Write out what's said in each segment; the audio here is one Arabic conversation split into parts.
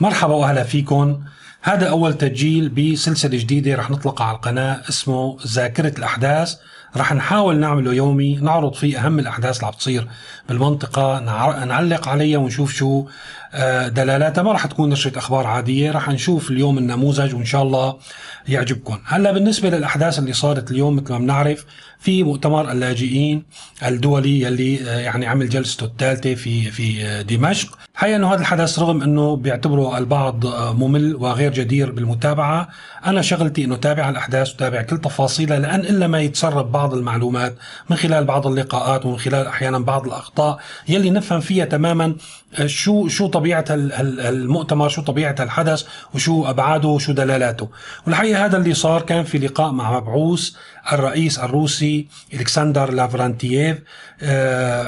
مرحبا وأهلا فيكم. هذا أول تسجيل بسلسلة جديدة رح نطلقها على القناة اسمه ذاكرة الأحداث. رح نحاول نعمله يومي نعرض فيه أهم الأحداث اللي عم تصير بالمنطقة نعلق عليها ونشوف شو آه، دلالاتها. ما رح تكون نشرة أخبار عادية رح نشوف اليوم النموذج وإن شاء الله يعجبكم. هلأ بالنسبة للأحداث اللي صارت اليوم مثل ما بنعرف في مؤتمر اللاجئين الدولي يلي آه، يعني عمل جلسته الثالثة في في آه، دمشق. حقيقة إنه هذا الحدث رغم إنه بيعتبره البعض ممل وغير جدير بالمتابعة أنا شغلتي إنه تابع الأحداث وتابع كل تفاصيلها لأن إلا ما يتسرب بعض المعلومات من خلال بعض اللقاءات ومن خلال أحيانا بعض الأخطاء يلي نفهم فيها تماما شو شو طبيعة المؤتمر شو طبيعة الحدث وشو أبعاده وشو دلالاته. والحقيقة هذا اللي صار كان في لقاء مع مبعوث الرئيس الروسي إلكسندر لافرانتييف آه،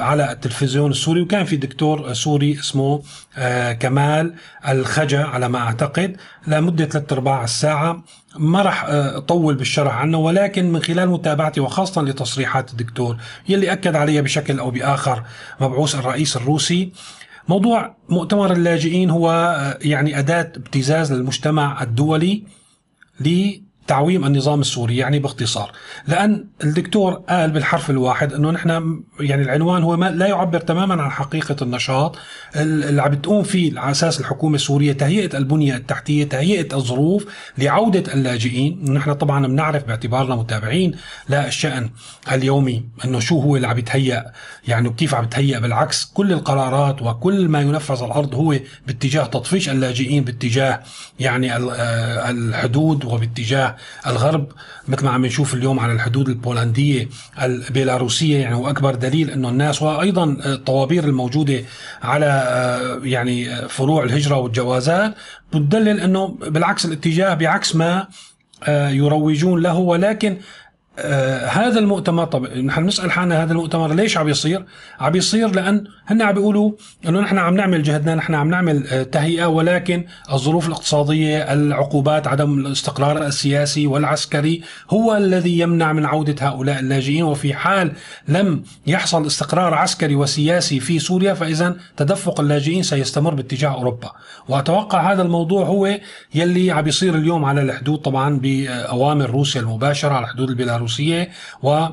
على التلفزيون السوري. وكان في دكتور سوري اسمه آه، كمال الخجا على ما أعتقد. لمدة ثلاث أرباع الساعة ما راح آه، أطول بالشرح عنه ولكن من خلال متابعتي وخاصة لتصريحات الدكتور يلي أكد عليها بشكل أو بآخر مبعوث الرئيس الروسي موضوع مؤتمر اللاجئين هو يعني أداة ابتزاز للمجتمع الدولي تعويم النظام السوري يعني باختصار. لأن الدكتور قال بالحرف الواحد أنه نحن يعني العنوان هو ما لا يعبر تماما عن حقيقة النشاط. اللي عم بتقوم فيه على أساس الحكومة السورية تهيئة البنية التحتية تهيئة الظروف لعودة اللاجئين. نحن طبعا بنعرف باعتبارنا متابعين للشأن اليومي أنه شو هو اللي عم يتهيأ يعني وكيف عم يتهيأ. بالعكس كل القرارات وكل ما ينفذ على الأرض هو باتجاه تطفيش اللاجئين باتجاه يعني آه، الحدود وباتجاه الغرب مثل ما عم نشوف اليوم على الحدود البولندية البيلاروسية يعني وأكبر دليل إنه الناس وأيضا الطوابير الموجودة على آه، يعني فروع الهجرة والجوازات بتدلل إنه بالعكس الاتجاه بعكس ما آه، يروجون له ولكن آه هذا المؤتمر طب نحن نسأل حالنا هذا المؤتمر ليش عم يصير؟ عم يصير لأن هن عم بيقولوا إنه نحن عم نعمل جهدنا نحن عم نعمل آه تهيئة ولكن الظروف الاقتصادية، العقوبات، عدم الاستقرار السياسي والعسكري هو الذي يمنع من عودة هؤلاء اللاجئين وفي حال لم يحصل استقرار عسكري وسياسي في سوريا فإذا تدفق اللاجئين سيستمر باتجاه أوروبا، وأتوقع هذا الموضوع هو يلي عم يصير اليوم على الحدود طبعا بأوامر روسيا المباشرة على حدود البيلاروسيه الروسية و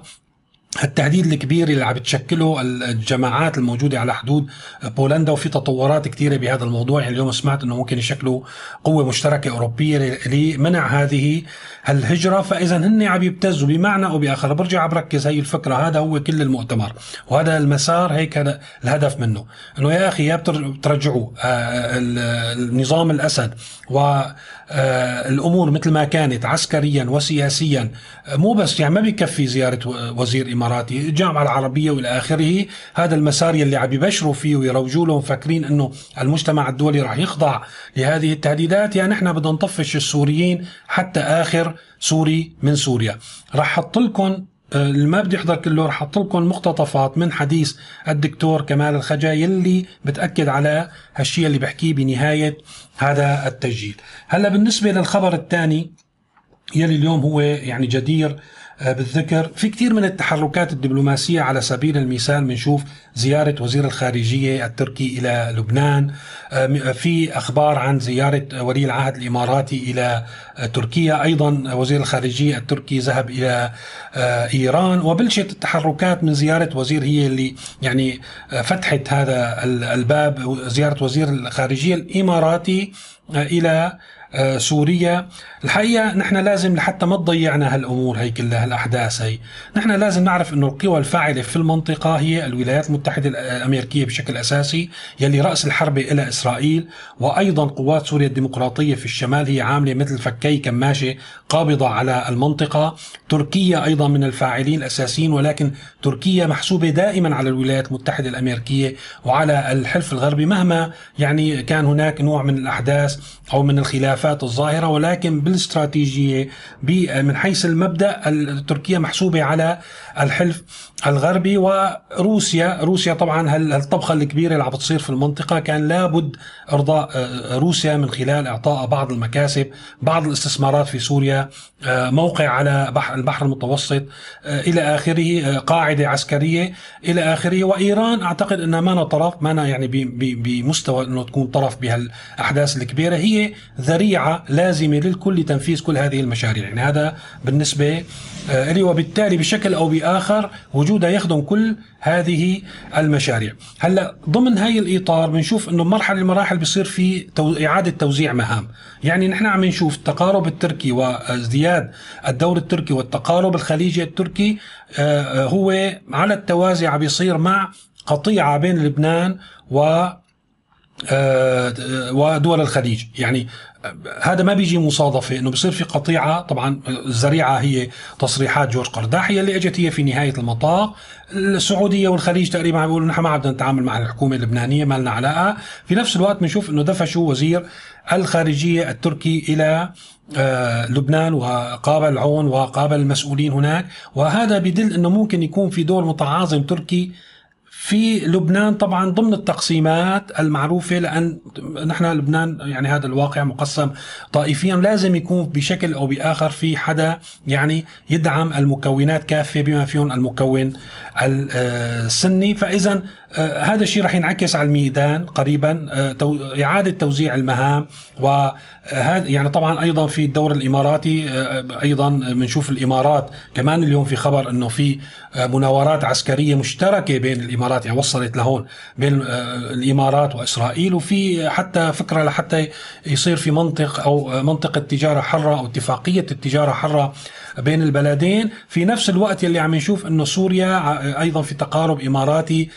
التهديد الكبير اللي عم بتشكله الجماعات الموجودة على حدود بولندا وفي تطورات كثيرة بهذا الموضوع. يعني اليوم سمعت إنه ممكن يشكلوا قوة مشتركة أوروبية لمنع هذه الهجرة فإذا هن عم يبتزوا بمعنى أو بآخر. برجع بركز هي الفكرة هذا هو كل المؤتمر وهذا المسار هيك هذا الهدف منه. إنه يا أخي يا بترجعوا آه، النظام الأسد والأمور مثل ما كانت عسكريا وسياسيا مو بس يعني ما بيكفي زيارة وزير الاماراتي الجامعة العربية وإلى آخره. هذا المسار يلي عم يبشروا فيه ويروجوا له مفكرين إنه المجتمع الدولي راح يخضع لهذه التهديدات. يعني إحنا بدنا نطفش السوريين حتى آخر سوري من سوريا. راح أحط لكم آه، اللي ما بدي يحضر كله رح أحط لكم مقتطفات من حديث الدكتور كمال الخجا يلي بتأكد على هالشيء اللي بحكيه بنهاية هذا التسجيل. هلا بالنسبة للخبر الثاني يلي اليوم هو يعني جدير بالذكر في كثير من التحركات الدبلوماسية على سبيل المثال بنشوف زيارة وزير الخارجية التركي إلى لبنان آه، في أخبار عن زيارة ولي العهد الإماراتي إلى آه، تركيا. أيضا وزير الخارجية التركي ذهب إلى إيران. وبلشت التحركات من زيارة وزير هي اللي يعني فتحت هذا الباب زيارة وزير الخارجية الإماراتي إلى آه، سوريا الحقيقة نحن لازم لحتى ما تضيعنا هالأمور هي كلها هالأحداث هي. نحن لازم نعرف أنه القوى الفاعلة في المنطقة هي الولايات المتحدة الأمريكية بشكل أساسي يلي رأس الحرب إلى إسرائيل. وأيضا قوات سوريا الديمقراطية في الشمال هي عاملة مثل فكي كماشة قابضة على المنطقة. تركيا أيضا من الفاعلين الأساسيين ولكن تركيا محسوبة دائما على الولايات المتحدة الأمريكية وعلى الحلف الغربي مهما يعني كان هناك نوع من الأحداث أو من الخلاف. الخلافات الظاهرة ولكن بالاستراتيجية من حيث المبدأ تركيا محسوبة على الحلف الغربي وروسيا روسيا طبعا هالطبخة الكبيرة اللي عم بتصير في المنطقة كان لابد إرضاء آه، روسيا من خلال إعطاء بعض المكاسب بعض الاستثمارات في سوريا آه، موقع على البحر المتوسط آه، إلى آخره قاعدة عسكرية إلى آخره وإيران أعتقد أنها ما طرف ما يعني بمستوى أنه تكون طرف بهالأحداث الكبيرة. هي ذريعة لازمة للكل لتنفيذ كل هذه المشاريع يعني هذا بالنسبة لي وبالتالي بشكل أو بآخر وجودها يخدم كل هذه المشاريع هلأ ضمن هاي الإطار بنشوف إنه مرحلة المراحل بصير في. إعادة توزيع مهام يعني نحن عم نشوف التقارب التركي وازدياد الدور التركي والتقارب الخليجي التركي آه، آه، هو على التوازي عم بيصير مع قطيعة بين لبنان و آه، ودول الخليج. يعني هذا ما بيجي مصادفة إنه بصير في قطيعة طبعا الذريعه هي تصريحات جورج قرداح هي اللي إجت هي في نهاية المطاف. السعودية والخليج تقريبا بيقولوا نحن ما بدنا نتعامل مع الحكومة اللبنانية ما لنا علاقة. في نفس الوقت بنشوف إنه دفشوا وزير الخارجية التركي إلى آه، لبنان وقابل عون وقابل المسؤولين هناك. وهذا بدل إنه ممكن يكون في دور متعاظم تركي في لبنان طبعا ضمن التقسيمات المعروفة لأن نحن لبنان يعني هذا الواقع مقسم طائفيا لازم يكون بشكل أو بآخر في حدا يعني يدعم المكونات كافه بما فيهم المكون السني. فاذا آه، هذا الشيء رح ينعكس على الميدان قريبا آه، إعادة توزيع المهام وهذا يعني طبعا أيضا في الدور الإماراتي آه، أيضا بنشوف الإمارات كمان اليوم في خبر إنه في مناورات عسكرية مشتركة بين الإمارات يعني وصلت لهون بين الإمارات وإسرائيل وفي حتى فكرة لحتى يصير في منطق أو منطقة تجارة حرة أو اتفاقية التجارة حرة بين البلدين. في نفس الوقت يلي عم نشوف إنه سوريا أيضا في تقارب إماراتي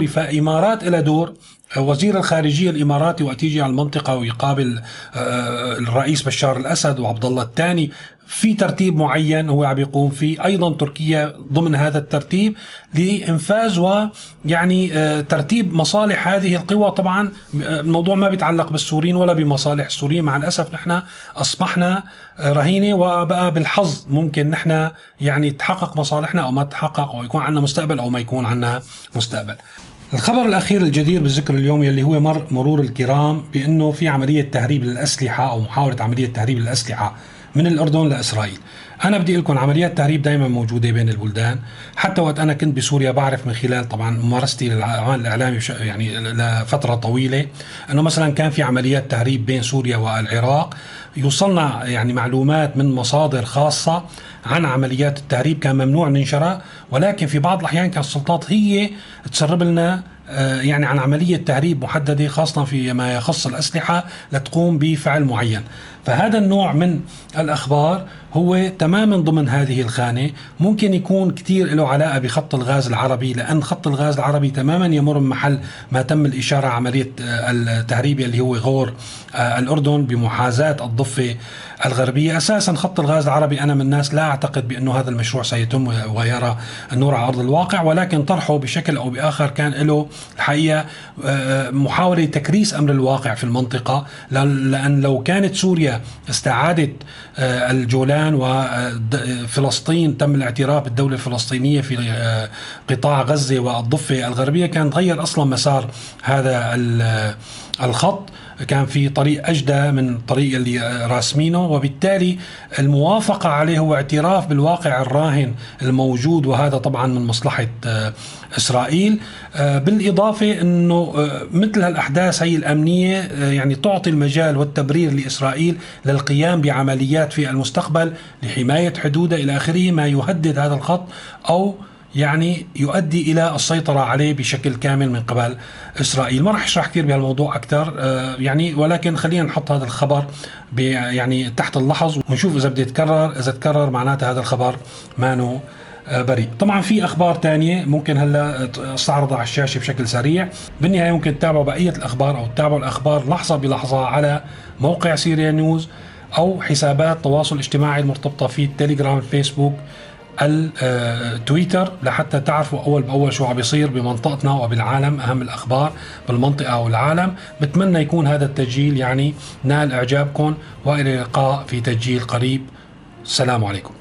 سوري فإمارات لها دور. وزير الخارجية الإماراتي وقت يجي على المنطقة ويقابل آه، الرئيس بشار الأسد وعبد الله الثاني في ترتيب معين هو عم يقوم فيه. أيضا تركيا ضمن هذا الترتيب لإنفاذ ويعني آه، ترتيب مصالح هذه القوى. طبعا آه، الموضوع ما بيتعلق بالسوريين ولا بمصالح السوريين. مع الأسف نحن أصبحنا رهينة. وبقى بالحظ ممكن نحن يعني تحقق مصالحنا أو ما تحقق أو يكون عندنا مستقبل أو ما يكون عندنا مستقبل. الخبر الأخير الجدير بالذكر اليوم يلي هو مر مرور الكرام بأنه في عملية تهريب للأسلحة أو محاولة عملية تهريب للأسلحة. من الأردن لإسرائيل. أنا بدي لكم عمليات تهريب دائما موجودة بين البلدان. حتى وقت أنا كنت بسوريا بعرف من خلال طبعا ممارستي للعمل الإعلامي يعني لفترة طويلة أنه مثلا كان في عمليات تهريب بين سوريا والعراق. يوصلنا يعني معلومات من مصادر خاصة عن عمليات التهريب كان ممنوع ننشرها ولكن في بعض الأحيان كانت السلطات هي تسرب لنا يعني عن عملية تهريب محددة خاصة في ما يخص الأسلحة لتقوم بفعل معين. فهذا النوع من الأخبار هو تماما ضمن هذه الخانة. ممكن يكون كثير له علاقة بخط الغاز العربي لأن خط الغاز العربي تماما يمر محل ما تم الإشارة عملية آه، التهريب اللي هو غور آه، الأردن بمحاذاة الضفة الغربية. أساسا خط الغاز العربي أنا من الناس لا أعتقد بأنه هذا المشروع سيتم ويرى النور على أرض الواقع ولكن طرحه بشكل أو بآخر كان له الحقيقة آه، محاولة تكريس أمر الواقع في المنطقة. لأن لو كانت سوريا استعادت الجولان وفلسطين تم الاعتراف بالدولة الفلسطينية في قطاع غزة والضفة الغربية. كان تغير أصلا مسار هذا الخط. كان في طريق أجدى من الطريق اللي راسمينه وبالتالي الموافقة عليه هو اعتراف بالواقع الراهن الموجود وهذا طبعا من مصلحة آه، إسرائيل. آه، بالإضافة أنه آه، مثل هالأحداث هي الأمنية يعني تعطي المجال والتبرير لإسرائيل للقيام بعمليات في المستقبل لحماية حدودها إلى آخره ما يهدد هذا الخط أو يعني يؤدي إلى السيطرة عليه بشكل كامل من قبل إسرائيل، ما راح أشرح كثير بهالموضوع أكثر آه، يعني ولكن خلينا نحط هذا الخبر يعني تحت اللحظ ونشوف إذا بده يتكرر، إذا تكرر معناته هذا الخبر مانو آه، بريء. طبعا في أخبار تانية ممكن هلأ استعرضها على الشاشة بشكل سريع. بالنهاية ممكن تتابعوا بقية الأخبار أو تتابعوا الأخبار لحظة بلحظة على موقع سيريا نيوز أو حسابات التواصل الاجتماعي المرتبطة في التليجرام الفيسبوك التويتر لحتى تعرفوا أول بأول شو عم بيصير بمنطقتنا وبالعالم أهم الأخبار بالمنطقة والعالم بتمنى يكون هذا التسجيل يعني نال إعجابكم وإلى اللقاء في تسجيل قريب. السلام عليكم.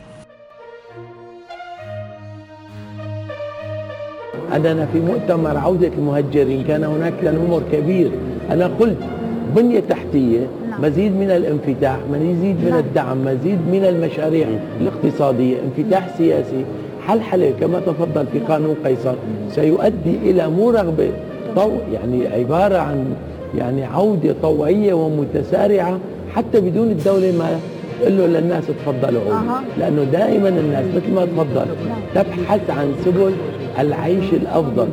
عندنا في مؤتمر عودة المهجرين كان هناك تنمر كبير. أنا قلت بنية تحتية. مزيد من الانفتاح مزيد من نعم. الدعم مزيد من المشاريع الاقتصادية انفتاح سياسي. حلحلة كما تفضل في قانون قيصر. سيؤدي إلى مو رغبة طو يعني عبارة عن يعني عودة طوعية ومتسارعة حتى بدون الدولة ما تقول له للناس تفضلوا. عودوا لأنه دائما الناس مثل ما تفضل نعم. تبحث عن سبل العيش الأفضل.